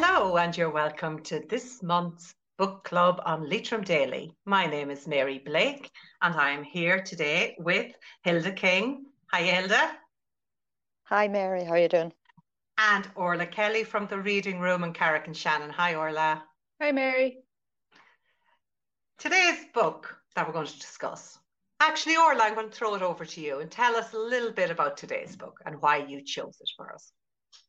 Hello, and you're welcome to this month's book club on Leitrim Daily. My name is Mary Blake, and I'm here today with Hilda King. Hi, Hilda. Hi, Mary. How are you doing? And Orla Kelly from the Reading Room in Carrick-on-Shannon. Hi, Orla. Hi, Mary. Today's book that we're going to discuss. Actually, Orla, I'm going to throw it over to you and tell us a little bit about today's book and why you chose it for us.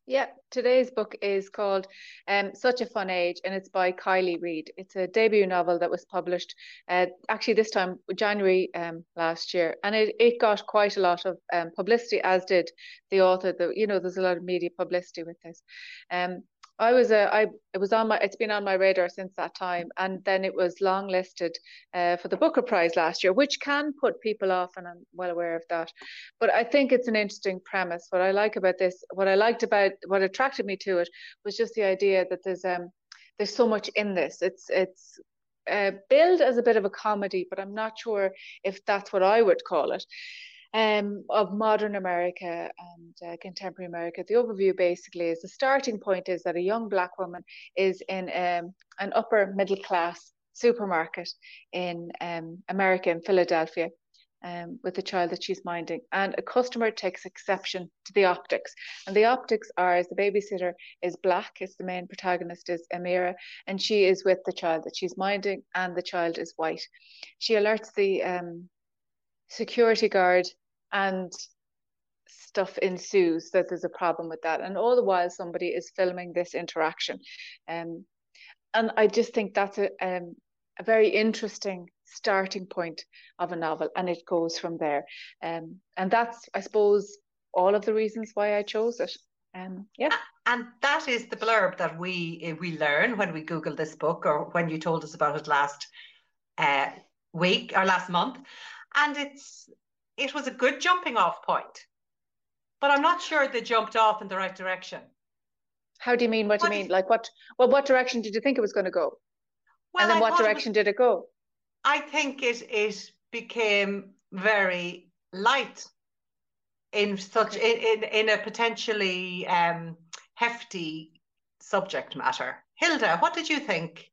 Yeah, today's book is called um, Such a Fun Age and it's by Kiley Reid. It's a debut novel that was published uh, actually this time, January um, last year. And it, it got quite a lot of um, publicity, as did the author. The, you know, there's a lot of media publicity with this. Um, I was a I it was on my it's been on my radar since that time, and then it was long listed uh, for the Booker Prize last year, which can put people off, and I'm well aware of that. But I think it's an interesting premise. What I like about this, what I liked about what attracted me to it, was just the idea that there's um there's so much in this. It's it's uh, billed as a bit of a comedy, but I'm not sure if that's what I would call it um, of modern America and uh, contemporary America. The overview basically is the starting point is that a young black woman is in um, an upper middle class supermarket in um, America, in Philadelphia. Um, with the child that she's minding, and a customer takes exception to the optics. And the optics are as the babysitter is black, as the main protagonist is Amira, and she is with the child that she's minding, and the child is white. She alerts the um, security guard and stuff ensues that there's a problem with that. And all the while somebody is filming this interaction. Um, and i just think that's a, um, a very interesting starting point of a novel and it goes from there. Um, and that's i suppose all of the reasons why i chose it. Um, yeah. And that is the blurb that we we learn when we google this book or when you told us about it last uh, week or last month. And it's it was a good jumping off point. But I'm not sure they jumped off in the right direction. How do you mean? What, what do you mean? Like what? Well, what direction did you think it was going to go? Well, and then I what direction it was, did it go? I think it it became very light in such in, in in a potentially um, hefty subject matter. Hilda, what did you think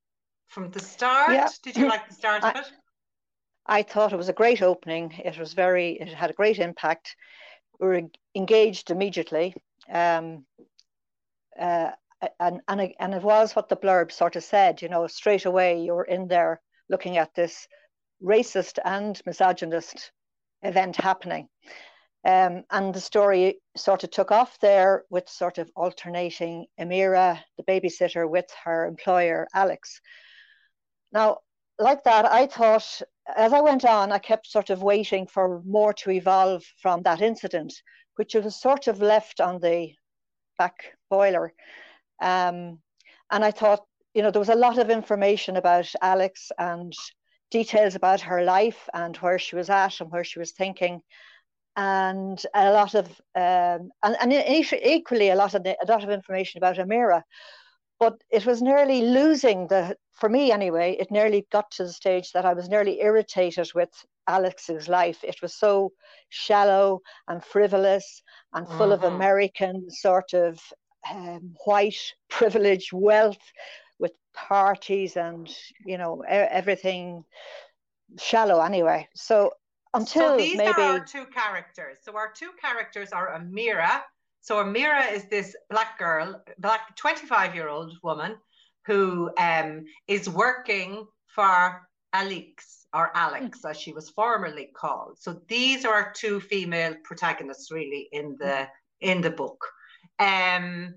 from the start? Yeah. Did you like the start I, of it? I thought it was a great opening. It was very, it had a great impact. We were engaged immediately. Um, uh, and, and, and it was what the blurb sort of said, you know, straight away you're in there looking at this racist and misogynist event happening. Um, and the story sort of took off there with sort of alternating Amira, the babysitter, with her employer, Alix. Now, like that, I thought as I went on, I kept sort of waiting for more to evolve from that incident, which was sort of left on the back boiler. Um, and I thought, you know, there was a lot of information about Alix and details about her life and where she was at and where she was thinking. And a lot of, um, and, and equally a lot of a lot of information about Amira, but it was nearly losing the for me anyway it nearly got to the stage that i was nearly irritated with alix's life. It was so shallow and frivolous and full mm-hmm. of american sort of um, white privilege wealth with parties and you know everything shallow anyway. So until so these maybe are our two characters. So our two characters are amira so Amira is this black girl, black 25 year old woman who um, is working for Alex or Alex, as she was formerly called. So these are two female protagonists really in the in the book. Um,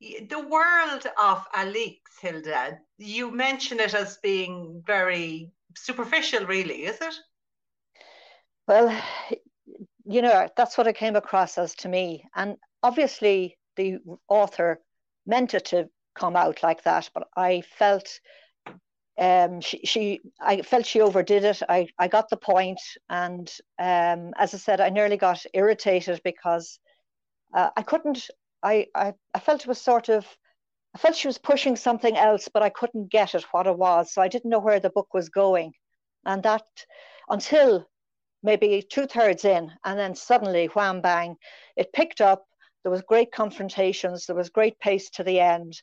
the world of Alex, Hilda, you mention it as being very superficial, really, is it? Well, you know, that's what it came across as to me. And obviously, the author meant it to come out like that, but I felt um, she, she, I felt she overdid it. I, I got the point, and um, as I said, I nearly got irritated because uh, I couldn't. I, I, I felt it was sort of. I felt she was pushing something else, but I couldn't get it what it was. So I didn't know where the book was going, and that until maybe two thirds in, and then suddenly, wham bang, it picked up. There was great confrontations. There was great pace to the end,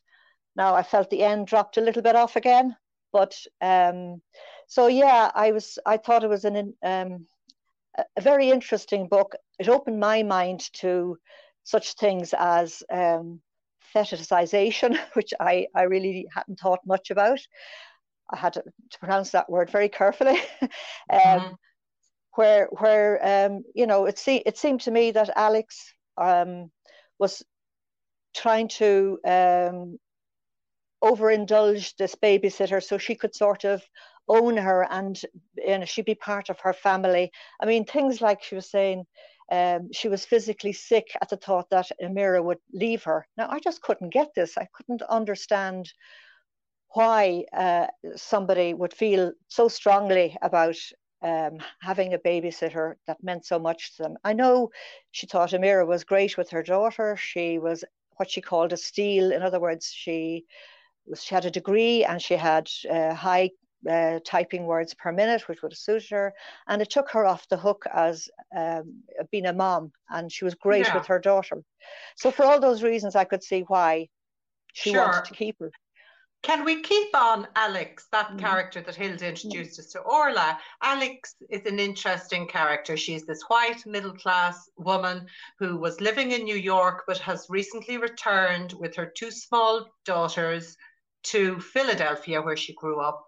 Now I felt the end dropped a little bit off again, but um, so yeah, I was I thought it was an um, a very interesting book. It opened my mind to such things as um, fetishization, which I, I really hadn't thought much about. I had to, pronounce that word very carefully. um, mm-hmm. Where, where um, you know, it, se- it seemed to me that Alix um, was trying to um, overindulge this babysitter so she could sort of own her and you know, she'd be part of her family. I mean, things like she was saying, um, she was physically sick at the thought that Amira would leave her. Now, I just couldn't get this. I couldn't understand why uh, somebody would feel so strongly about um, having a babysitter that meant so much to them. I know she thought Amira was great with her daughter. She was what she called a steal. In other words, she was she had a degree and she had uh, high uh, typing words per minute, which would have suited her. And it took her off the hook as um, being a mom, and she was great yeah. with her daughter. So, for all those reasons, I could see why she sure. wanted to keep her. Can we keep on Alix, that mm. character that Hilda introduced mm. us to Orla? Alix is an interesting character. She's this white middle class woman who was living in New York but has recently returned with her two small daughters to Philadelphia, where she grew up.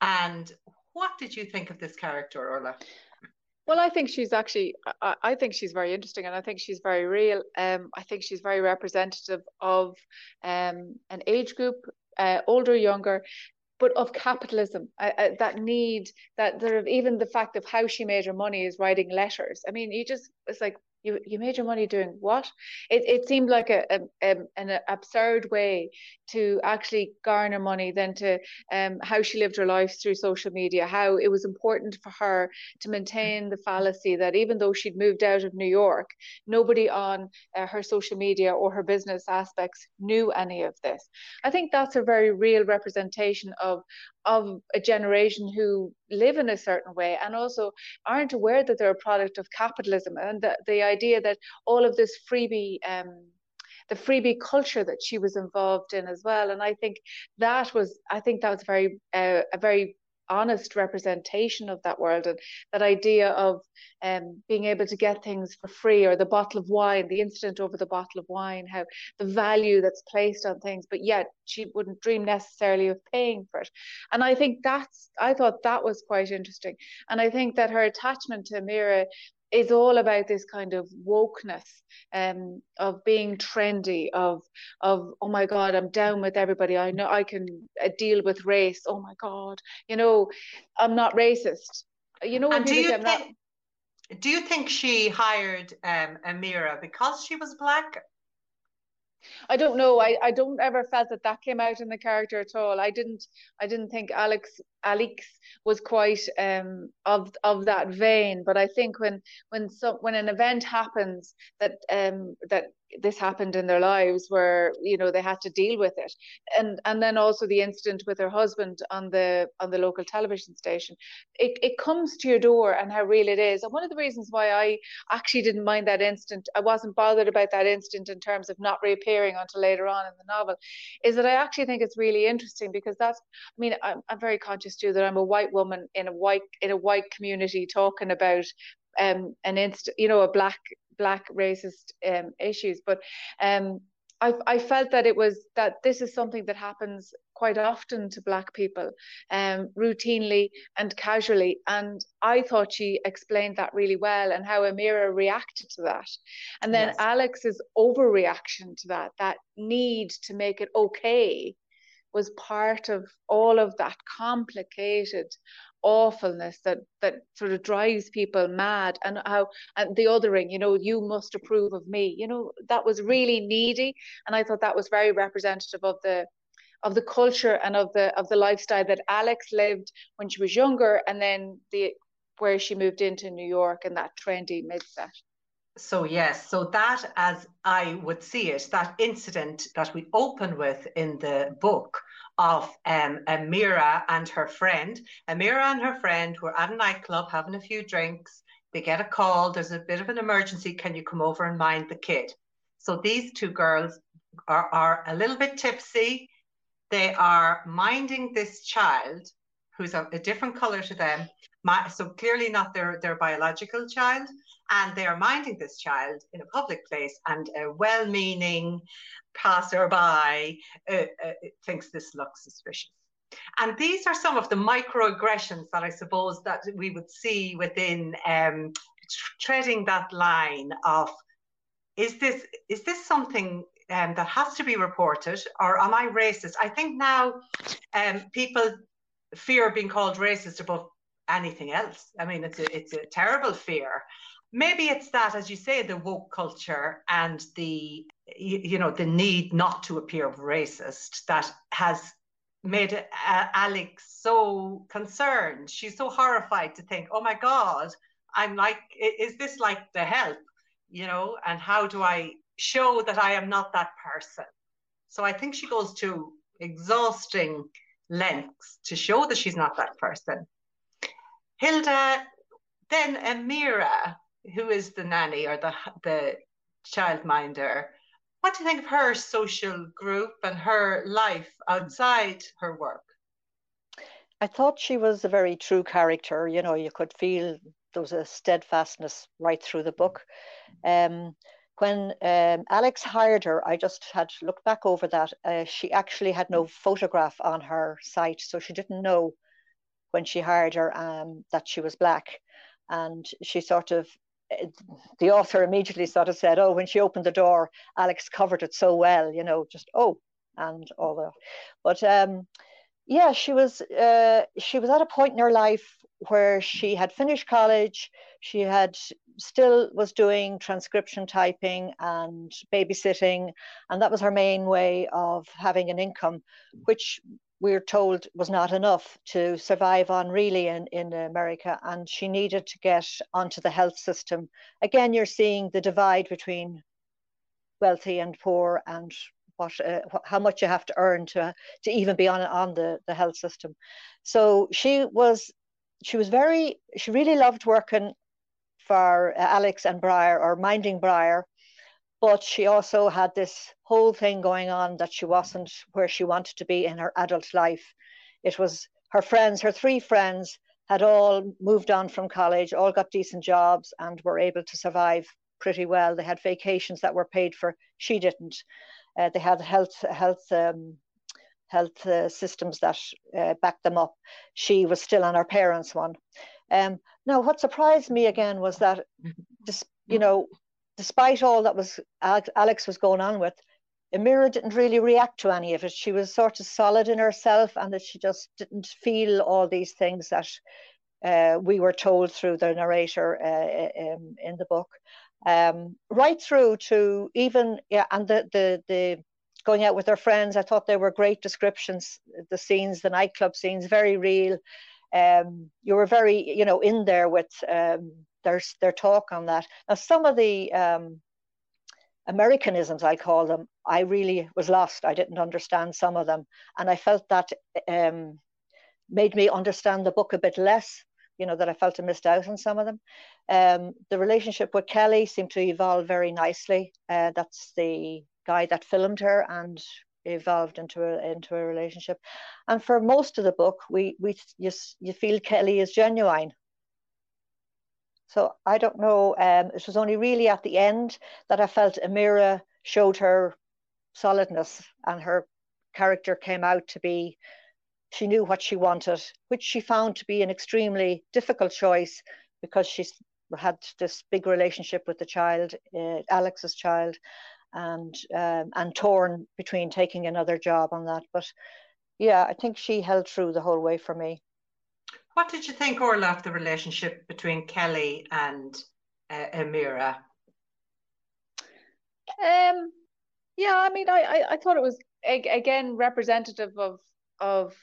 And what did you think of this character, Orla? Well, I think she's actually, I, I, think she's very interesting and I think she's very real. Um, I think she's very representative of um, an age group, uh, older, younger, but of capitalism, uh, that need, that of even the fact of how she made her money is writing letters. I mean, you just, it's like, you, you made your money doing what? It, it seemed like a, a, a an absurd way to actually garner money than to um, how she lived her life through social media, how it was important for her to maintain the fallacy that even though she'd moved out of New York, nobody on uh, her social media or her business aspects knew any of this. I think that's a very real representation of of a generation who live in a certain way and also aren't aware that they're a product of capitalism and the, the idea that all of this freebie um, the freebie culture that she was involved in as well. And i think that was i think that was very uh, a very honest representation of that world and that idea of um, being able to get things for free or the bottle of wine the incident over the bottle of wine how the value that's placed on things but yet she wouldn't dream necessarily of paying for it. And i think that's i thought that was quite interesting. And i think that her attachment to Amira is all about this kind of wokeness um, of being trendy of of oh my god i'm down with everybody. I know i can uh, deal with race. Oh my god. You know i'm not racist. You know do you, think, not... do you think she hired um, amira because she was black I don't know. I, I don't ever felt that that came out in the character at all. I didn't I didn't think Alix Alix was quite um of of that vein. But I think when when some when an event happens that um that this happened in their lives where you know they had to deal with it. And and then also the incident with her husband on the on the local television station. It, it comes to your door and how real it is. And one of the reasons why i actually didn't mind that instant i wasn't bothered about that instant in terms of not reappearing until later on in the novel is that i actually think it's really interesting because that's i mean i'm, I'm very conscious too that i'm a white woman in a white in a white community talking about um, an inst, you know, a black black racist um, issues. But um, I, I felt that it was that this is something that happens quite often to black people um, routinely and casually and i thought she explained that really well and how amira reacted to that and then yes. alix's overreaction to that that need to make it okay was part of all of that complicated awfulness that that sort of drives people mad. And how and the othering you know you must approve of me you know that was really needy. And i thought that was very representative of the of the culture and of the of the lifestyle that alix lived when she was younger and then the where she moved into new york and that trendy midset so yes so that as i would see it that incident that we open with in the book of um, Amira and her friend. Amira and her friend were at a nightclub having a few drinks. They get a call, there's a bit of an emergency. Can you come over and mind the kid? So these two girls are, are a little bit tipsy. they are minding this child who's a, a different color to them, so clearly not their, their biological child, and they are minding this child in a public place, and a well meaning passerby uh, uh, thinks this looks suspicious. And these are some of the microaggressions that I suppose that we would see within um, treading that line of is this is this something um, that has to be reported or am I racist? I think now um, people fear being called racist above anything else. I mean, it's a, it's a terrible fear. Maybe it's that, as you say, the woke culture and the you, know the need not to appear racist that has made uh, Alix so concerned. She's so horrified to think, oh my God, I'm like, is this like the help? You know, and how do I show that I am not that person? So I think she goes to exhausting lengths to show that she's not that person. Hilda, then Amira, who is the nanny or the the childminder, what do you think of her social group and her life outside her work? I thought she was a very true character. You know, you could feel there was a steadfastness right through the book. Um, when um, Alix hired her, I just had looked back over that. Uh, she actually had no photograph on her site, so she didn't know when she hired her um, that she was black. And she sort of the author immediately sort of said, "Oh, when she opened the door, Alix covered it so well, you know, just oh, and all that." But um, yeah, she was uh, she was at a point in her life where she had finished college, she had still was doing transcription typing and babysitting, and that was her main way of having an income, which we're told was not enough to survive on really in, in America and she needed to get onto the health system. Again, you're seeing the divide between wealthy and poor and what uh, how much you have to earn to to even be on on the, the health system. So she was she was very she really loved working for Alix and Briar or minding Briar but she also had this whole thing going on that she wasn't where she wanted to be in her adult life. It was her friends, her three friends, had all moved on from college, all got decent jobs, and were able to survive pretty well. They had vacations that were paid for. She didn't. Uh, they had health health um, health uh, systems that uh, backed them up. She was still on her parents' one. Um, now, what surprised me again was that, just you know, despite all that was Alix was going on with, Amira didn't really react to any of it. She was sort of solid in herself, and that she just didn't feel all these things that uh, we were told through the narrator uh, um, in the book. Um, right through to even yeah, and the the the going out with her friends. I thought they were great descriptions. The scenes, the nightclub scenes, very real. Um, you were very, you know, in there with um, their their talk on that. Now, some of the um, Americanisms, I call them, I really was lost. I didn't understand some of them, and I felt that um, made me understand the book a bit less. You know that I felt I missed out on some of them. Um, the relationship with Kelley seemed to evolve very nicely. Uh, that's the guy that filmed her and evolved into a into a relationship. And for most of the book, we we you, you feel Kelley is genuine. So I don't know. Um, it was only really at the end that I felt Amira showed her solidness and her character came out to be. She knew what she wanted, which she found to be an extremely difficult choice because she's had this big relationship with the child, uh, Alix's child, and um, and torn between taking another job on that. But yeah, I think she held true the whole way for me. What did you think, Orla, of the relationship between Kelley and uh, Amira? Um, yeah, I mean, I, I, I thought it was again representative of of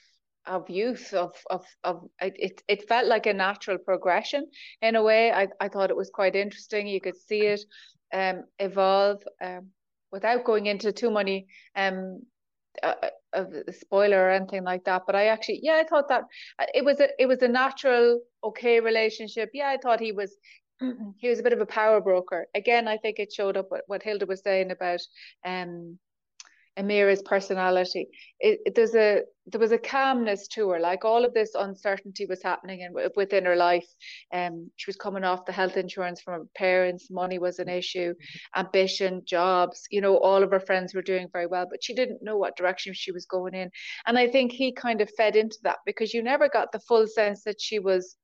of youth of of of it it felt like a natural progression in a way i i thought it was quite interesting you could see it um evolve um without going into too many um uh, a spoiler or anything like that. But I actually, yeah, I thought that uh, it was a it was a natural, okay relationship. Yeah, I thought he was he was a bit of a power broker. Again, I think it showed up what, what Hilda was saying about um Amira's personality. It, it, there's a there was a calmness to her, like all of this uncertainty was happening in, within her life. Um, she was coming off the health insurance from her parents, money was an issue, ambition, jobs. You know, all of her friends were doing very well, but she didn't know what direction she was going in. And I think he kind of fed into that because you never got the full sense that she was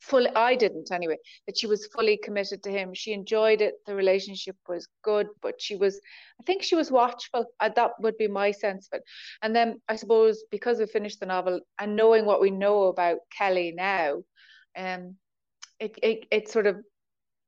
fully i didn't anyway that she was fully committed to him. She enjoyed it. The relationship was good but she was i think she was watchful. Uh, that would be my sense of it. And then i suppose because we finished the novel and knowing what we know about kelley now um it it, it sort of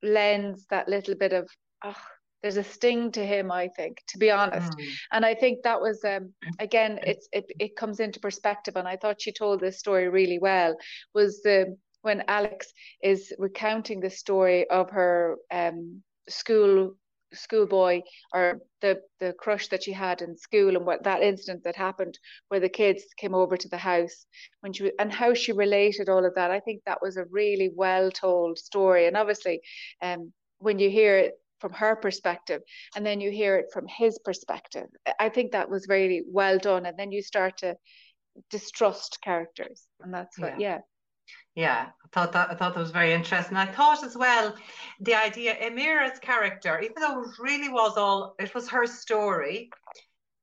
lends that little bit of oh, there's a sting to him i think to be honest. Mm. and i think that was um, again it's it, it comes into perspective. And i thought she told this story really well was the when Alix is recounting the story of her um, school schoolboy or the the crush that she had in school and what that incident that happened where the kids came over to the house when she and how she related all of that. I think that was a really well told story. And obviously um when you hear it from her perspective and then you hear it from his perspective i think that was really well done. And then you start to distrust characters. And that's what yeah, yeah yeah, I thought that I thought that was very interesting. I thought as well the idea Amira's character, even though it really was all it was her story,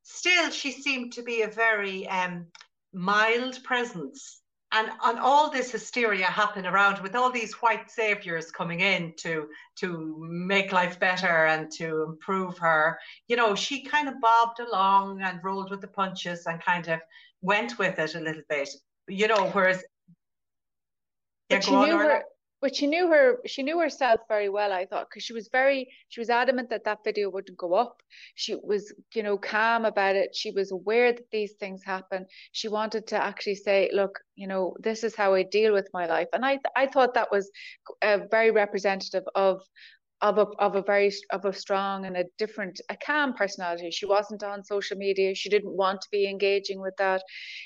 still she seemed to be a very um, mild presence. And on all this hysteria happening around with all these white saviors coming in to to make life better and to improve her, you know, she kind of bobbed along and rolled with the punches and kind of went with it a little bit you know whereas but she knew her but she knew her she knew herself very well i thought because she was very she was adamant that that video wouldn't go up. She was you know calm about it. She was aware that these things happen. She wanted to actually say look you know this is how i deal with my life. And i i thought that was uh, very representative of of a, of a very of a strong and a different a calm personality. She wasn't on social media. She didn't want to be engaging with that.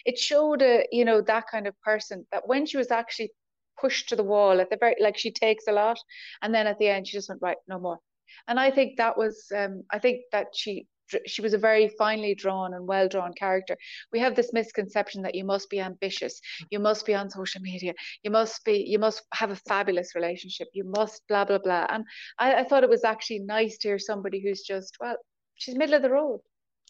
It showed a you know that kind of person that when she was actually pushed to the wall at the very like she takes a lot and then at the end she just went right no more and i think that was um i think that she she was a very finely drawn and well drawn character. We have this misconception that you must be ambitious, you must be on social media, you must be, you must have a fabulous relationship, you must blah blah blah. And I, I thought it was actually nice to hear somebody who's just well, she's middle of the road.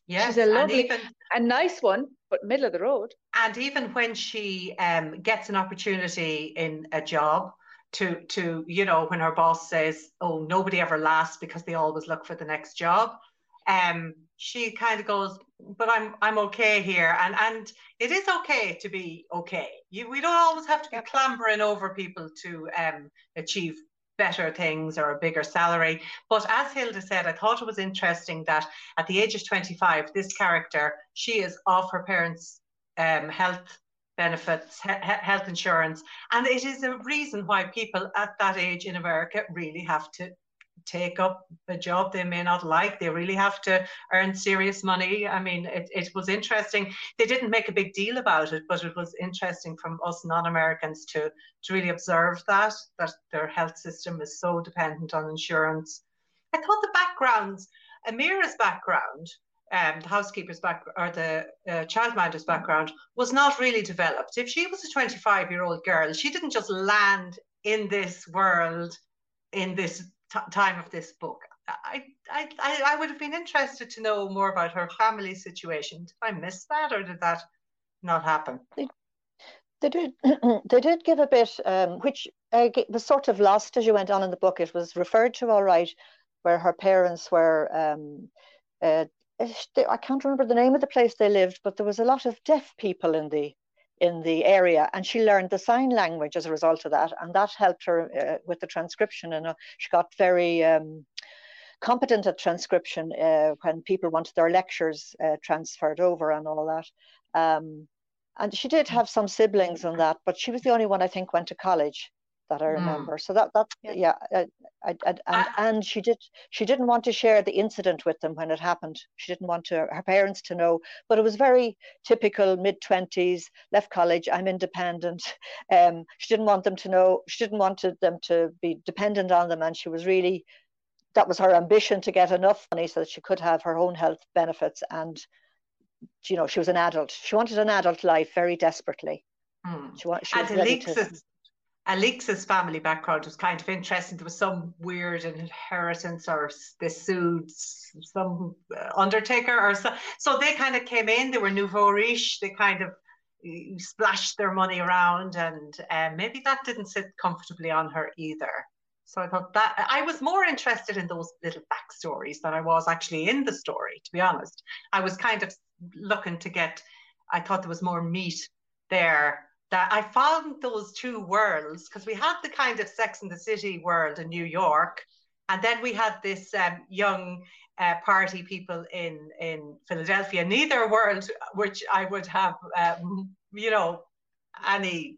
Yes, she's a lovely, even, a nice one, but middle of the road. And even when she um, gets an opportunity in a job to to you know when her boss says, "Oh, nobody ever lasts because they always look for the next job," um, she kind of goes, "But I'm I'm okay here," and and it is okay to be okay. You we don't always have to be clambering over people to um, achieve better things or a bigger salary. But as Hilda said, I thought it was interesting that at the age of 25, this character, she is off her parents' um, health benefits, he- health insurance. And it is a reason why people at that age in America really have to take up a job they may not like. They really have to earn serious money. I mean, it, it was interesting. They didn't make a big deal about it, but it was interesting from us non-Americans to, to really observe that, that their health system is so dependent on insurance. I thought the backgrounds, Amira's background, um, the housekeeper's back or the uh, childminder's background was not really developed. If she was a 25 year old girl, she didn't just land in this world in this time of this book. I, I, I would have been interested to know more about her family situation. Did I miss that, or did that not happen? They, did. they did give a bit, um, which uh, was sort of lost as you went on in the book. It was referred to all right, where her parents were. Um, uh, I can't remember the name of the place they lived, but there was a lot of deaf people in the in the area and she learned the sign language as a result of that and that helped her uh, with the transcription and uh, she got very um, competent at transcription uh, when people wanted their lectures uh, transferred over and all that. Um, and she did have some siblings and that but she was the only one i think went to college that I hmm. remember. Mm. So that that yeah, yeah I, I, I, and I, and she did she didn't want to share the incident with them when it happened. She didn't want to her parents to know. But it was very typical mid twenties, left college. I'm independent. Um, she didn't want them to know. She didn't want them to be dependent on them, and she was really that was her ambition to get enough money so that she could have her own health benefits and you know she was an adult she wanted an adult life very desperately hmm. she, she and Alix's, Alix's family background was kind of interesting there was some weird inheritance or they sued some uh, undertaker or so so they kind of came in they were nouveau riche they kind of splashed their money around and uh, maybe that didn't sit comfortably on her either so I thought that I was more interested in those little backstories than I was actually in the story, to be honest. I was kind of looking to get, I thought there was more meat there. That I found those two worlds because we had the kind of Sex and the City world in New York, and then we had this um, young uh, party people in in Philadelphia. Neither world, which I would have, um, you know, any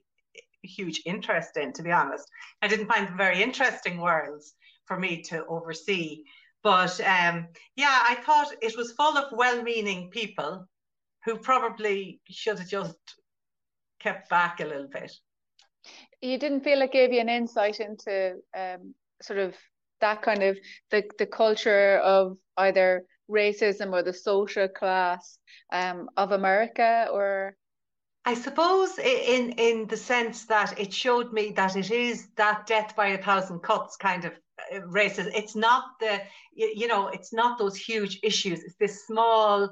huge interest in, to be honest. I didn't find them very interesting worlds for me to oversee. But um, yeah, I thought it was full of well meaning people who probably should have just kept back a little bit. You didn't feel it gave you an insight into um, sort of that kind of the, the culture of either racism or the social class um, of America or I suppose in in the sense that it showed me that it is that death by a thousand cuts kind of racism. It's not the you know it's not those huge issues. It's this small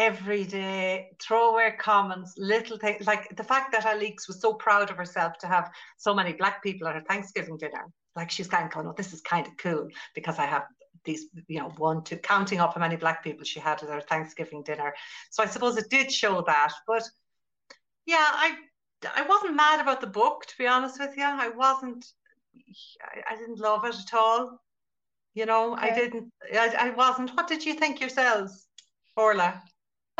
everyday throwaway comments, little things like the fact that Alix was so proud of herself to have so many black people at her Thanksgiving dinner. Like she's kind of going, oh, this is kind of cool because I have these, you know, one two, counting up how many black people she had at her Thanksgiving dinner. So I suppose it did show that, but yeah, I I wasn't mad about the book to be honest with you. I wasn't. I, I didn't love it at all. You know, okay. I didn't. I, I wasn't. What did you think yourselves, Orla?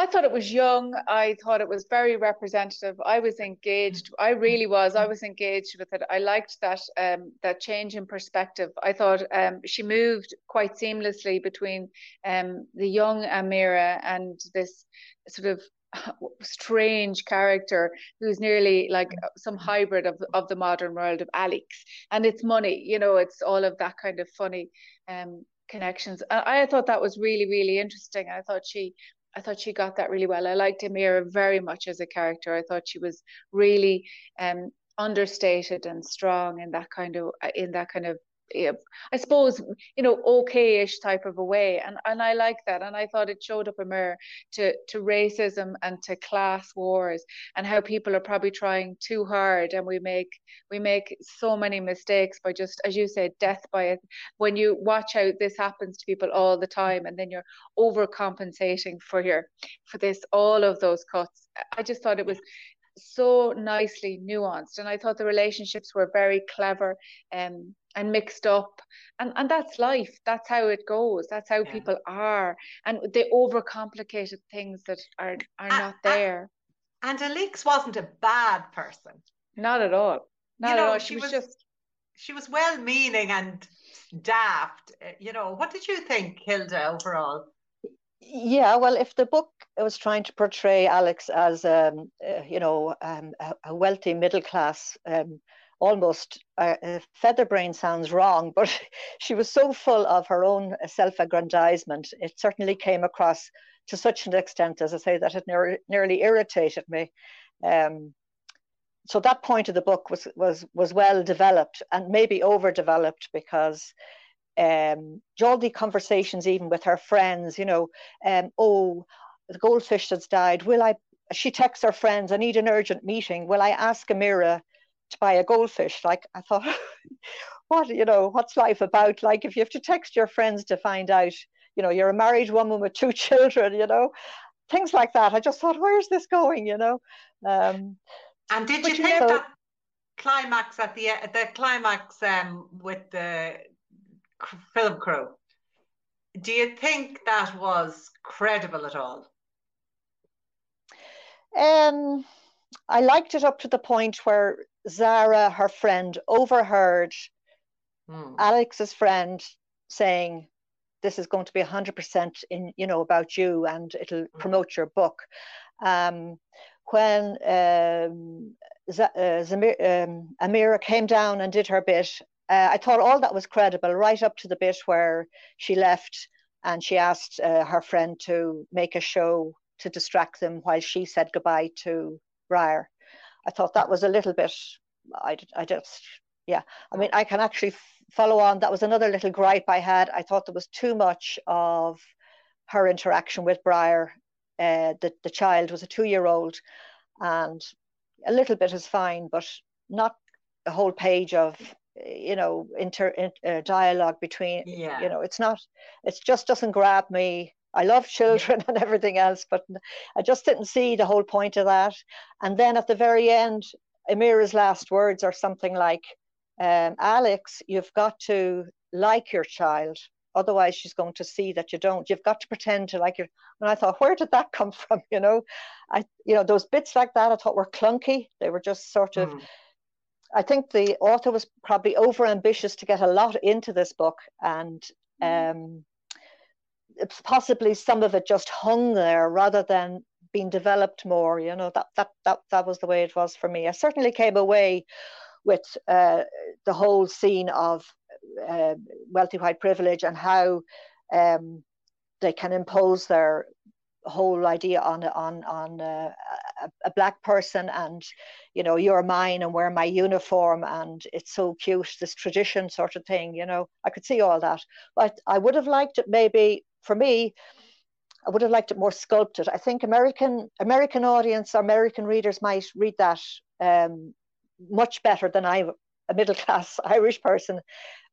I thought it was young. I thought it was very representative. I was engaged. I really was. I was engaged with it. I liked that um, that change in perspective. I thought um, she moved quite seamlessly between um, the young Amira and this sort of strange character who's nearly like some hybrid of, of the modern world of Alix. and it's money you know it's all of that kind of funny um connections I, I thought that was really really interesting I thought she I thought she got that really well. I liked Amira very much as a character. I thought she was really um understated and strong in that kind of in that kind of I suppose you know okay-ish type of a way, and and I like that, and I thought it showed up a mirror to to racism and to class wars and how people are probably trying too hard, and we make we make so many mistakes by just as you said death by it. When you watch out, this happens to people all the time, and then you're overcompensating for your for this all of those cuts. I just thought it was so nicely nuanced and i thought the relationships were very clever um, and mixed up. And and that's life. That's how it goes. That's how yeah. people are. And they overcomplicated things that are are not there. and Alix wasn't a bad person. Not at all. Not you know, at all. she, she was, was just she was well meaning and daft. Eh, you know what did you think hilda overall? Yeah well if the book was trying to portray alix as um, uh, you know um, a, a, wealthy middle class um, almost uh, uh featherbrain sounds wrong, but she was so full of her own self-aggrandizement. It certainly came across to such an extent, as I say, that it ne- nearly irritated me. Um, so that point of the book was was was well developed and maybe overdeveloped because um, jolly conversations even with her friends, you know, um, oh, the goldfish that's died. Will I? She texts her friends, I need an urgent meeting. Will I ask Amira to buy a goldfish. Like I thought, what you know, what's life about? Like if you have to text your friends to find out, you know, you're a married woman with two children, you know, things like that. I just thought, where's this going? You know. Um, and did you think that climax at the the climax um, with the film crew? Do you think that was credible at all? Um, I liked it up to the point where Zara, her friend, overheard hmm. Alix's friend saying, "This is going to be hundred percent in, you know, about you, and it'll hmm. promote your book." Um, when um, Z- uh, Zamir, um, Amira came down and did her bit, uh, I thought all that was credible, right up to the bit where she left and she asked uh, her friend to make a show to distract them while she said goodbye to Briar. I thought that was a little bit. I, I just yeah. I mean, I can actually follow on. That was another little gripe I had. I thought there was too much of her interaction with Briar. Uh, the the child was a two year old, and a little bit is fine, but not a whole page of you know inter uh, dialogue between yeah. you know it's not it just doesn't grab me i love children and everything else but i just didn't see the whole point of that. And then at the very end amira's last words are something like um, alix you've got to like your child otherwise she's going to see that you don't. You've got to pretend to like your and i thought where did that come from? You know? I you know those bits like that i thought were clunky. They were just sort of mm. I think the author was probably over ambitious to get a lot into this book, and mm. um, possibly some of it just hung there rather than being developed more. You know that that that that was the way it was for me. I certainly came away with uh, the whole scene of uh, wealthy white privilege and how um, they can impose their whole idea on on on uh, a, a, black person and you know you're mine and wear my uniform and it's so cute this tradition sort of thing you know i could see all that but i would have liked it maybe for me i would have liked it more sculpted i think american american audience american readers might read that um, much better than i a middle class irish person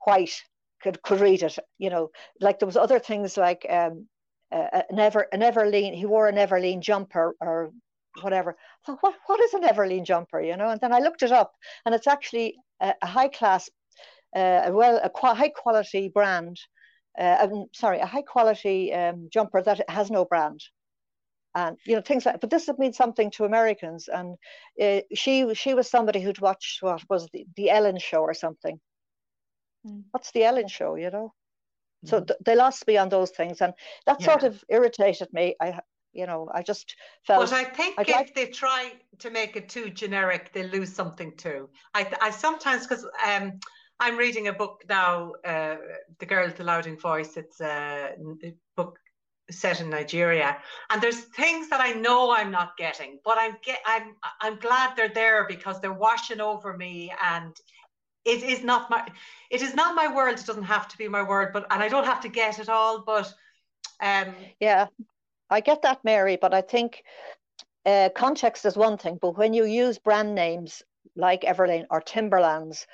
white could could read it you know like there was other things like um, uh, an ever an Everlane. He wore an Everlane jumper or whatever. I thought, what what is an Everlane jumper? You know, and then I looked it up, and it's actually a, a high class, uh, well, a qu- high quality brand. Uh, um, sorry, a high quality um, jumper that has no brand and you know things like but this would mean something to americans and uh, she she was somebody who'd watched what was the, the ellen show or something mm. what's the ellen show you know so mm-hmm. th- they lost me on those things, and that yeah. sort of irritated me. I, you know, I just felt. But I think I'd if like... they try to make it too generic, they lose something too. I, I sometimes because um, I'm reading a book now, uh, The Girl with the Louding Voice. It's a book set in Nigeria, and there's things that I know I'm not getting, but I'm get I'm I'm glad they're there because they're washing over me, and it is not my it is not my world it doesn't have to be my world but and i don't have to get it all but um yeah i get that mary but i think uh, context is one thing but when you use brand names like everlane or timberlands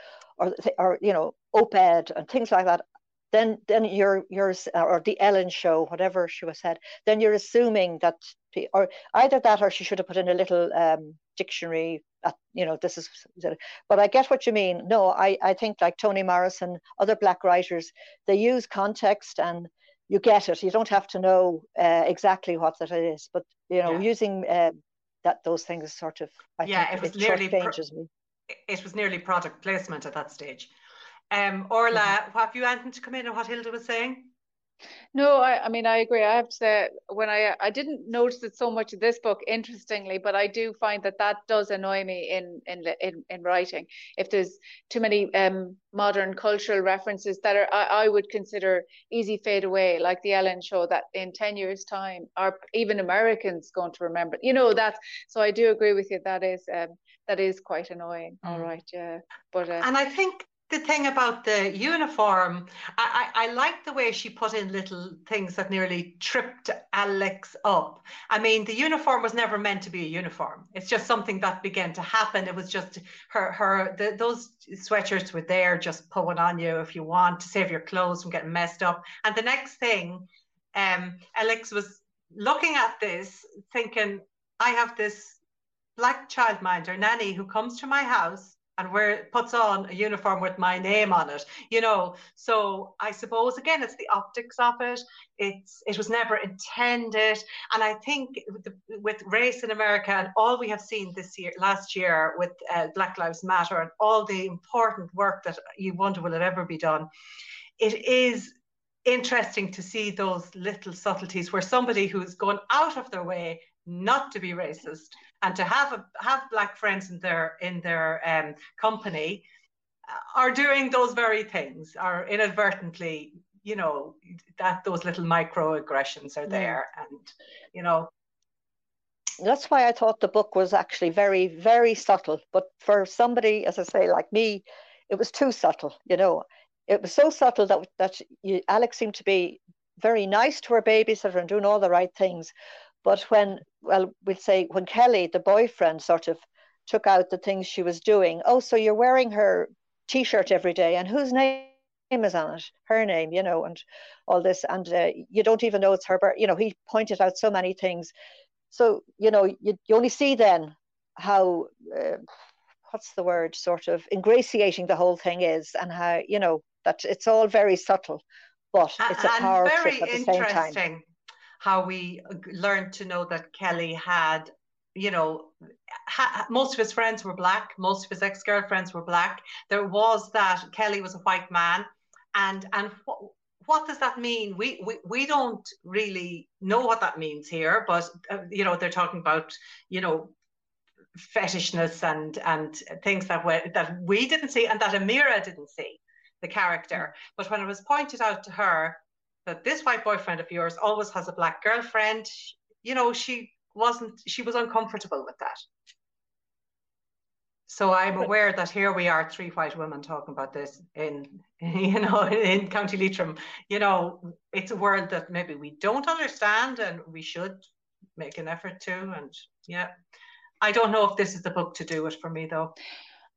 or or you know op-ed and things like that then then you're you're or the ellen show whatever she was said then you're assuming that the, or either that or she should have put in a little um, dictionary you know this is but i get what you mean no i i think like toni morrison other black writers they use context and you get it you don't have to know uh, exactly what that is but you know yeah. using uh, that those things sort of I yeah it was it nearly pro- me. It was nearly product placement at that stage um orla mm-hmm. have you anything to come in on what hilda was saying no, I, I mean I agree. I have to say when I I didn't notice it so much in this book, interestingly, but I do find that that does annoy me in in in, in writing. If there's too many um, modern cultural references that are I, I would consider easy fade away, like the Ellen Show, that in ten years' time, are even Americans going to remember? You know that. So I do agree with you. That is um, that is quite annoying. Mm. All right, yeah. But uh, and I think the thing about the uniform, I, I, I like the way she put in little things that nearly tripped Alix up. I mean, the uniform was never meant to be a uniform. It's just something that began to happen. It was just her, her, the, those sweatshirts were there just pulling on you if you want to save your clothes from getting messed up. And the next thing, um, Alix was looking at this, thinking, I have this black childminder nanny who comes to my house and where puts on a uniform with my name on it you know? So i suppose again it's the optics of it. It's it was never intended. And i think with, the, with race in america and all we have seen this year last year with uh, black lives matter and all the important work that you wonder will it ever be done it is interesting to see those little subtleties where somebody who's gone out of their way not to be racist and to have a, have black friends in their in their um, company are doing those very things, are inadvertently, you know, that those little microaggressions are there, and you know. That's why I thought the book was actually very, very subtle. But for somebody, as I say, like me, it was too subtle. You know, it was so subtle that that you, Alix seemed to be very nice to her babysitter and doing all the right things. But when, well, we'd say when Kelley, the boyfriend, sort of took out the things she was doing, oh, so you're wearing her t-shirt every day, and whose name is on it? Her name, you know, and all this, and uh, you don't even know it's her. You know, he pointed out so many things. So you know, you, you only see then how. Uh, what's the word sort of ingratiating the whole thing is and how you know that it's all very subtle but it's a power trip at the same time how we learned to know that kelley had you know ha- most of his friends were black most of his ex-girlfriends were black there was that kelley was a white man and and what what does that mean? We, we we don't really know what that means here, but uh, you know they're talking about you know fetishness and and things that we, that we didn't see and that Emira didn't see the character. But when it was pointed out to her that this white boyfriend of yours always has a black girlfriend, you know, she wasn't she was uncomfortable with that. So I'm aware that here we are, three white women talking about this in, you know, in County Leitrim. You know, it's a world that maybe we don't understand, and we should make an effort to. And yeah, I don't know if this is the book to do it for me though.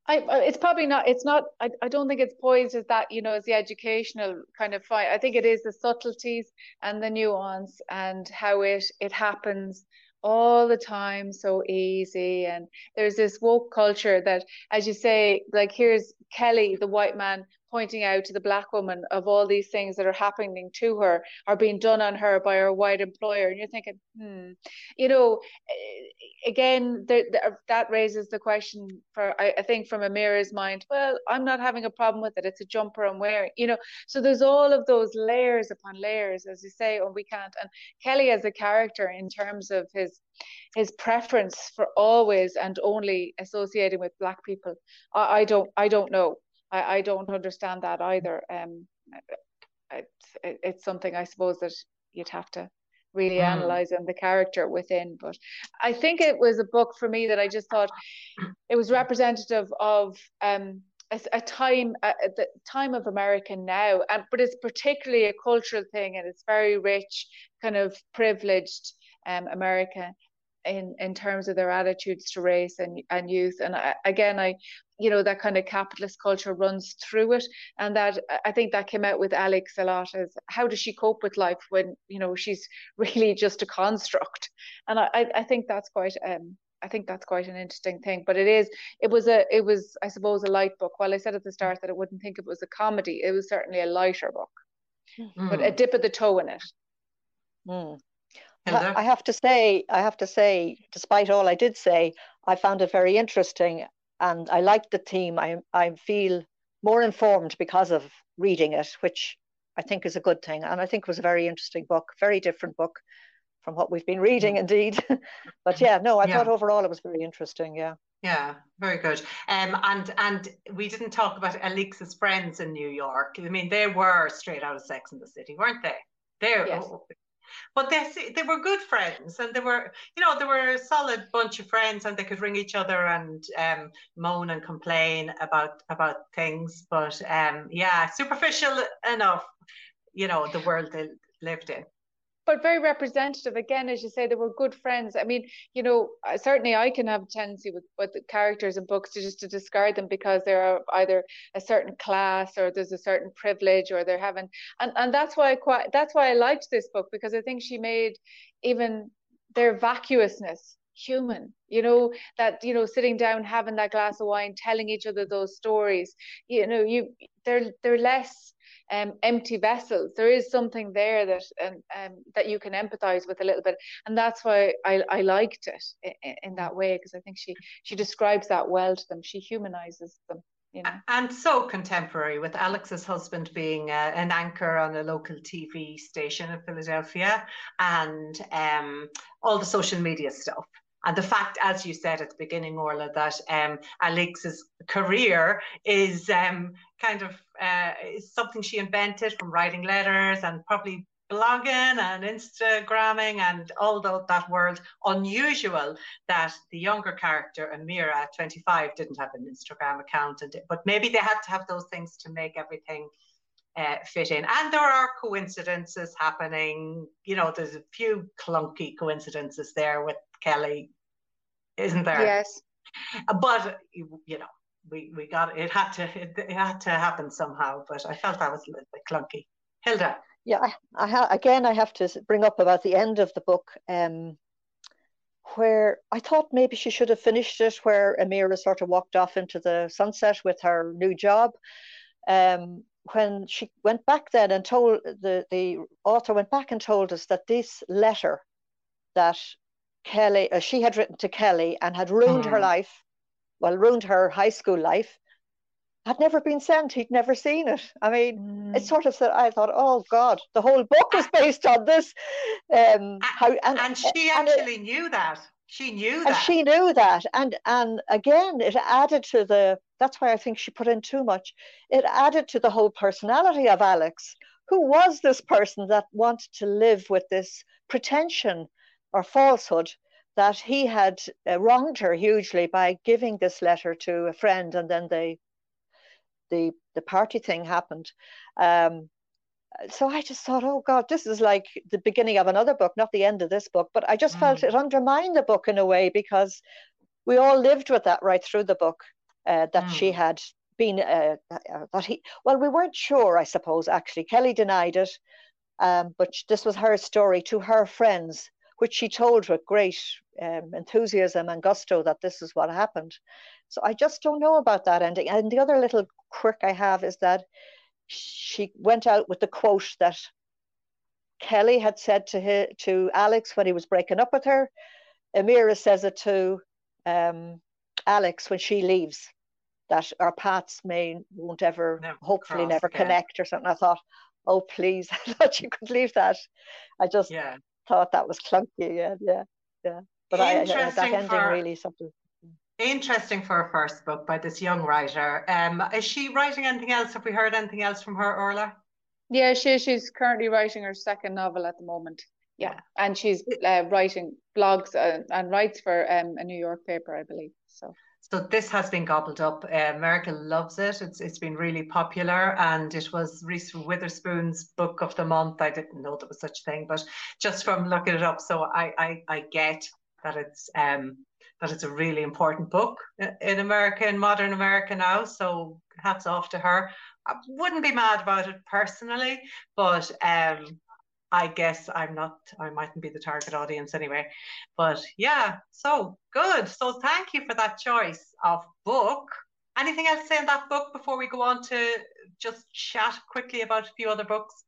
I, it's probably not. It's not. I, I don't think it's poised as that. You know, as the educational kind of fight. I think it is the subtleties and the nuance and how it it happens all the time so easy and there's this woke culture that as you say like here's kelley the white man pointing out to the black woman of all these things that are happening to her are being done on her by her white employer. And you're thinking hmm you know again that raises the question for I, I think from Emira's mind well i'm not having a problem with it. It's a jumper i'm wearing you know. So there's all of those layers upon layers as you say and we can't and kelley as a character in terms of his his preference for always and only associating with black people i, I don't i don't know I, I don't understand that either. Um, it's, it's something I suppose that you'd have to really mm. analyze and the character within. But I think it was a book for me that I just thought it was representative of um, a, a time at the time of America now, and but it's particularly a cultural thing, and it's very rich, kind of privileged um, America in in terms of their attitudes to race and and youth. And I, again, I you know that kind of capitalist culture runs through it and that i think that came out with alix a lot is how does she cope with life when you know she's really just a construct and i i think that's quite um I think that's quite an interesting thing. But it is, it was a, it was, I suppose, a light book. While I said at the start that I wouldn't think it was a comedy, it was certainly a lighter book, mm. but a dip of the toe in it. Mm. I have to say, I have to say, despite all I did say, I found it very interesting and I liked the theme. I I feel more informed because of reading it, which I think is a good thing. And I think it was a very interesting book, very different book from what we've been reading, mm. indeed. but yeah, no, I yeah. thought overall it was very interesting. Yeah. Yeah, very good. Um, and and we didn't talk about Alix's friends in New York. I mean, they were straight out of Sex in the City, weren't they? They yes but they they were good friends and they were you know they were a solid bunch of friends and they could ring each other and um, moan and complain about about things. But um, yeah superficial enough you know the world they lived in but very representative. Again as you say they were good friends. I mean you know certainly i can have a tendency with, with the characters and books to just to discard them because they're either a certain class or there's a certain privilege or they're having and and that's why I quite that's why i liked this book because i think she made even their vacuousness human you know that you know sitting down having that glass of wine telling each other those stories. You know you they're they're less um, empty vessels. There is something there that um, um, that you can empathize with a little bit, and that's why I, I liked it in, in that way because I think she she describes that well to them. She humanizes them. You know? And so contemporary, with Alix's husband being uh, an anchor on a local TV station in Philadelphia, and um, all the social media stuff and the fact, as you said at the beginning, Orla, that um, Alix's career is um, kind of uh, is something she invented from writing letters and probably blogging and Instagramming and all the, that world. Unusual that the younger character, Emira, at 25, didn't have an Instagram account, and but maybe they had to have those things to make everything uh, fit in. And there are coincidences happening. You know, there's a few clunky coincidences there with Kelley, isn't there? Yes. But you know, we we got it had to it, it had to happen somehow. But I felt that was a little bit clunky. Hilda. Yeah, I, I ha- again I have to bring up about the end of the book. Um, where I thought maybe she should have finished it, where Emira sort of walked off into the sunset with her new job. Um, when she went back then and told the, the author went back and told us that this letter that Kelley, uh, she had written to Kelley and had ruined her hmm. life, well, ruined her high school life, had never been sent. He'd never seen it. I mean, mm. it sort of said, I thought, oh God, the whole book was based on this. Um, how, and, and she actually it, knew that. She knew that. And she knew that. And and again, it added to the that's why I think she put in too much. It added to the whole personality of Alix. Who was this person that wanted to live with this pretension or falsehood that he had uh, wronged her hugely by giving this letter to a friend and then the the the party thing happened um, so I just thought, oh God, this is like the beginning of another book, not the end of this book. But I just mm. felt it undermined the book in a way because we all lived with that right through the book uh, that mm. she had been uh, uh, that he. Well, we weren't sure, I suppose. Actually, Kelley denied it, um, but this was her story to her friends, which she told with great um, enthusiasm and gusto that this is what happened. So I just don't know about that ending. And the other little quirk I have is that she went out with the quote that Kelley had said to her, to Alix when he was breaking up with her. Emira says it to um, Alix when she leaves that our paths may won't ever, never hopefully, never connect or something. I thought, oh please, I thought you could leave that. I just yeah. Thought that was clunky. Yeah, yeah, yeah. But I, I, that ending for, really something. Interesting for a first book by this young writer. Um, is she writing anything else? Have we heard anything else from her, Orla? Yeah, she she's currently writing her second novel at the moment. Yeah, and she's uh, writing blogs uh, and writes for um, a New York paper, I believe. So. So this has been gobbled up. Uh, America loves it. It's it's been really popular, and it was Reese Witherspoon's book of the month. I didn't know there was such a thing, but just from looking it up, so I I, I get that it's um that it's a really important book in America, in modern America now. So hats off to her. I wouldn't be mad about it personally, but um, I guess I'm not, I mightn't be the target audience anyway. But yeah, so good. So thank you for that choice of book. Anything else to say in that book before we go on to just chat quickly about a few other books?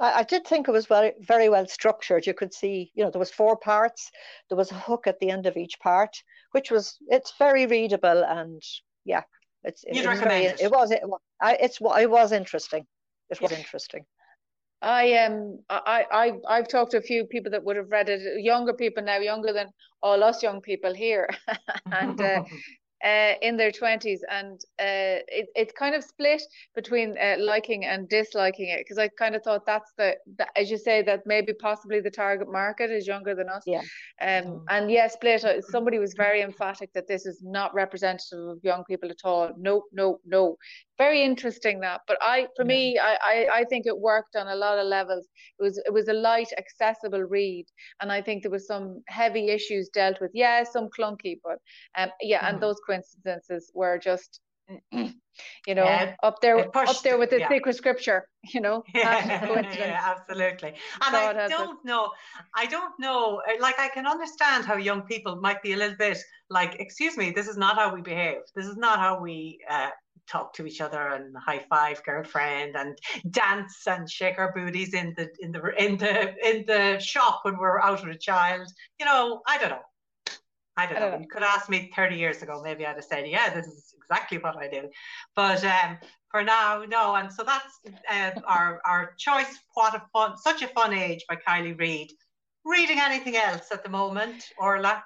I, I did think it was very, very well structured. You could see, you know, there was four parts. There was a hook at the end of each part, which was it's very readable and yeah, it's You'd it, recommend very, it. it was it, I, it's it was interesting. It was interesting. I um I I I've talked to a few people that would have read it, younger people now, younger than all us young people here, and uh, uh, in their 20s and uh, it, it's kind of split between uh, liking and disliking it. Because I kind of thought that's the, the, as you say that maybe possibly the target market is younger than us. Yeah. Um, mm. and yes split. Uh, somebody was very emphatic that this is not representative of young people at all. No no no very interesting that but i for yeah. me I, I i think it worked on a lot of levels. It was it was a light accessible read and i think there was some heavy issues dealt with. Yeah some clunky but um yeah mm. and those coincidences were just you know yeah, up there pushed, up there with the yeah. sacred scripture you know yeah, absolutely. And i don't know i don't know uh, like i can understand how young people might be a little bit like excuse me this is not how we behave. This is not how we uh, talk to each other and high five girlfriend and dance and shake our booties in the in the in the in the shop when we're out with a child. You know, I don't know. I don't, I don't know. know. You could ask me 30 years ago, maybe I'd have said, yeah, this is exactly what I do. But um, for now, no. And so that's uh, our, our choice. What a fun, such a fun age by Kiley Reid. Reading anything else at the moment, Orla?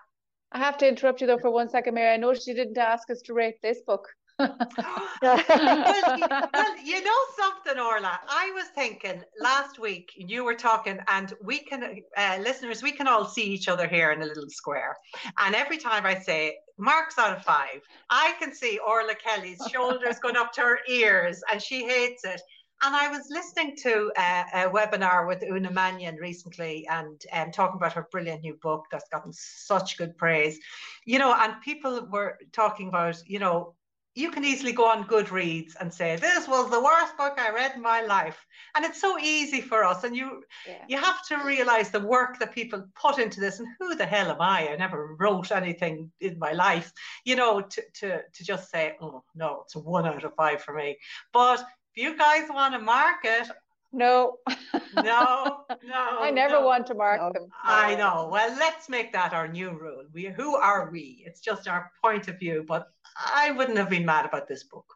I have to interrupt you though for one second, Mary. I noticed you didn't ask us to rate this book. Well, well, you know something, Orla. I was thinking last week you were talking, and we can, uh, listeners, we can all see each other here in a little square. And every time I say marks out of five, I can see Orla Kelly's shoulders going up to her ears, and she hates it. And I was listening to a, a webinar with Una Mannion recently and um, talking about her brilliant new book that's gotten such good praise. You know, and people were talking about, you know, you can easily go on Goodreads and say, this was the worst book I read in my life. And it's so easy for us. And you yeah. you have to realize the work that people put into this and who the hell am I? I never wrote anything in my life, you know, to, to, to just say, oh no, it's a one out of five for me. But if you guys want to mark it, no. no, no. I never no. want to mark no. them. I know. Well, let's make that our new rule. We who are we? It's just our point of view, but I wouldn't have been mad about this book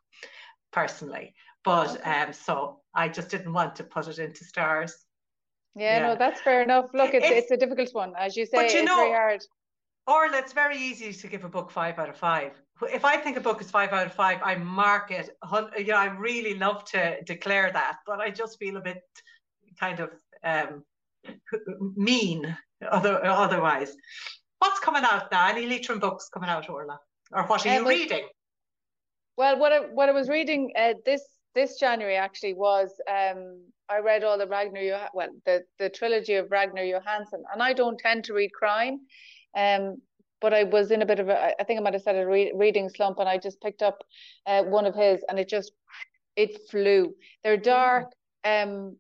personally. But um so I just didn't want to put it into stars. Yeah, yeah. no, that's fair enough. Look, it's, it's, it's a difficult one. As you say, you it's know, very hard. Or it's very easy to give a book five out of five if I think a book is five out of five, I mark it. You know, I really love to declare that, but I just feel a bit kind of um, mean other, otherwise. What's coming out now? Any Leitrim books coming out, Orla? Or what are you um, reading? Well, what I, what I was reading uh, this this January actually was um, I read all the Ragnar well the the trilogy of Ragnar Jónasson, and I don't tend to read crime. Um, but I was in a bit of a, I think I might have said a re- reading slump, and I just picked up uh, one of his, and it just, it flew. They're dark, um,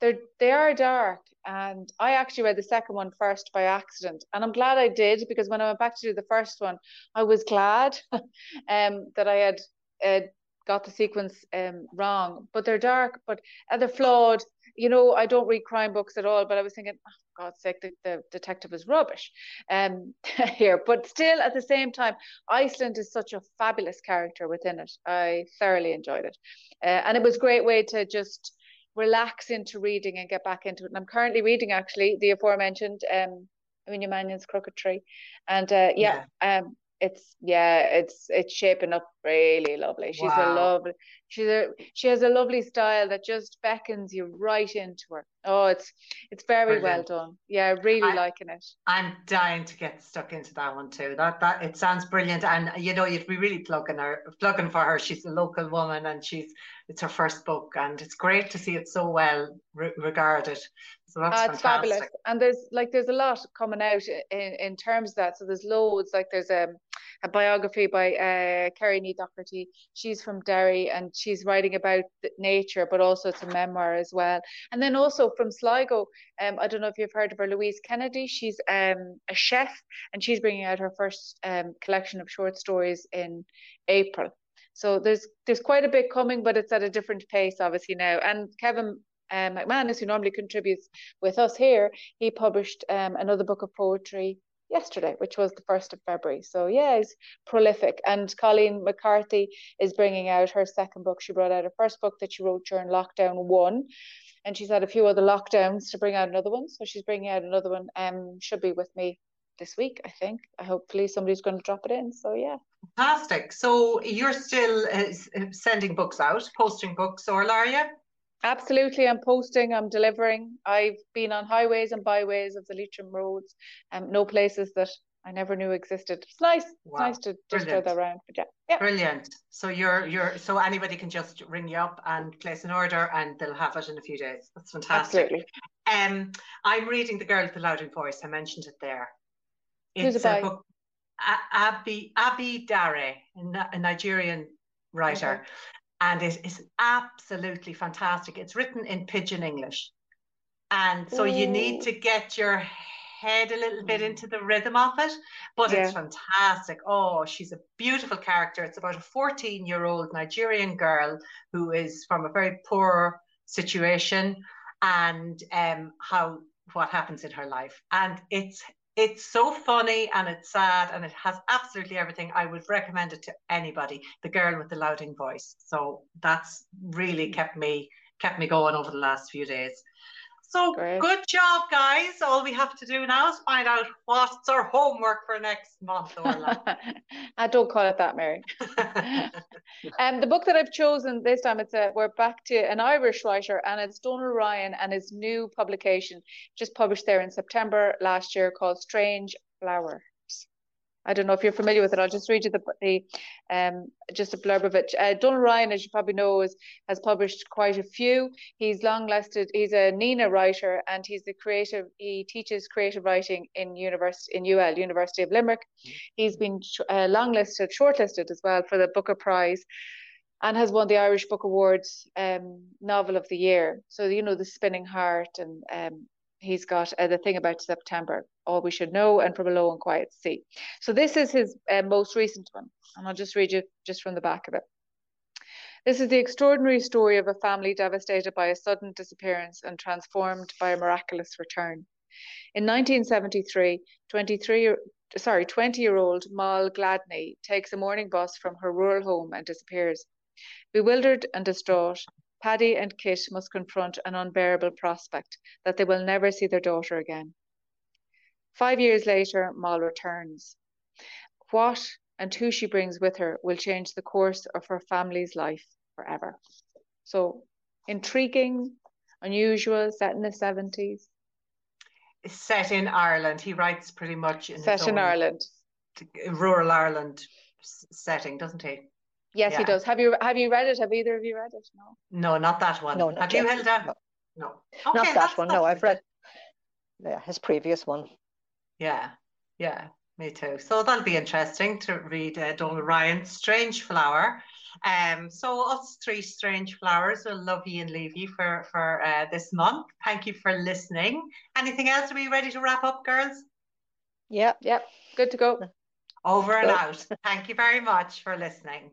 they're they are dark, and I actually read the second one first by accident, and I'm glad I did because when I went back to do the first one, I was glad, um, that I had uh, got the sequence um wrong. But they're dark, but uh, they're flawed. You know, I don't read crime books at all, but I was thinking, oh, God's sake, the, the detective is rubbish um, here. But still, at the same time, Iceland is such a fabulous character within it. I thoroughly enjoyed it. Uh, and it was a great way to just relax into reading and get back into it. And I'm currently reading, actually, the aforementioned um, Una Mannion's Crooked Tree. And uh, yeah, yeah. Um, it's yeah, it's it's shaping up really lovely. She's wow. a lovely she's a she has a lovely style that just beckons you right into her. Oh, it's it's very Brilliant. well done. Yeah, really I, liking it. I'm dying to get stuck into that one too. That that it sounds brilliant, and you know you'd be really plugging her, plugging for her. She's a local woman, and she's it's her first book, and it's great to see it so well re- regarded. So that's uh, it's fabulous, and there's like there's a lot coming out in in terms of that. So there's loads. Like there's a um, a biography by uh, Kerri ní Dochartaigh. She's from Derry and she's writing about nature, but also it's a memoir as well. And then also from Sligo, um, I don't know if you've heard of her, Louise Kennedy. She's um, a chef and she's bringing out her first um, collection of short stories in April. So there's there's quite a bit coming, but it's at a different pace, obviously now. And Kevin um, McManus, who normally contributes with us here, he published um, another book of poetry yesterday, which was the 1st of February. So, yeah, he's prolific. And Colleen McCarthy is bringing out her second book. She brought out her first book that she wrote during lockdown one. And she's had a few other lockdowns to bring out another one. So she's bringing out another one. Um, should be with me this week, I think. Hopefully somebody's going to drop it in. So yeah. Fantastic. So you're still uh, sending books out, posting books, or Laria? Absolutely, I'm posting, I'm delivering. I've been on highways and byways of the Leitrim roads, and um, no places that I never knew existed. It's nice. Wow. It's nice to just throw that around. But yeah, yeah. Brilliant. So you're you're so anybody can just ring you up and place an order and they'll have it in a few days. That's fantastic. Absolutely. Um I'm reading The Girl with the Louding Voice. I mentioned it there. It's Who's a book Abi Abi Dare, a Nigerian writer. And it is absolutely fantastic. It's written in pidgin English. And so Ooh. you need to get your head a little bit into the rhythm of it, but yeah. it's fantastic. Oh, she's a beautiful character. It's about a 14 year old Nigerian girl who is from a very poor situation and um, how what happens in her life. And it's it's so funny and it's sad and it has absolutely everything. I would recommend it to anybody. The girl with the louding voice. So that's really kept me kept me going over the last few days. So Great. good job, guys. All we have to do now is find out what's our homework for next month. I don't call it that, Mary. um, the book that I've chosen this time, it's a we're back to an Irish writer, and it's Donal Ryan and his new publication, just published there in September last year, called Strange Flower. I don't know if you're familiar with it. I'll just read you the, the um, just a blurb of it. Uh, Ryan, as you probably know, is, has published quite a few. He's long listed. He's a Nenagh writer, and he's the creative. He teaches creative writing in university in UL, University of Limerick. He's been uh, long listed, shortlisted as well for the Booker Prize, and has won the Irish Book Awards um, Novel of the Year. So you know the Spinning Heart and um, he's got uh, the thing about September, all we should know, and from a low and quiet sea. So this is his uh, most recent one, and I'll just read you just from the back of it. This is the extraordinary story of a family devastated by a sudden disappearance and transformed by a miraculous return. In 1973, 23 sorry, 20-year-old Moll Gladney takes a morning bus from her rural home and disappears. Bewildered and distraught, Paddy and Kit must confront an unbearable prospect that they will never see their daughter again. Five years later, Moll returns. What and who she brings with her will change the course of her family's life forever. So, intriguing, unusual, set in the 70s. Set in Ireland. He writes pretty much in set in Ireland, rural Ireland setting, doesn't he? Yes, yeah. he does. Have you have you read it? Have either of you read it? No. No, not that one. No, have you held No. no. Okay, not that one. No, I've read. Yeah, his previous one. Yeah, yeah, me too. So that'll be interesting to read uh, Donal Ryan, Strange Flower. Um, so us three strange flowers will love you and leave you for for uh, this month. Thank you for listening. Anything else? Are we ready to wrap up, girls? Yep, yep. Good to go. Over and out. Thank you very much for listening.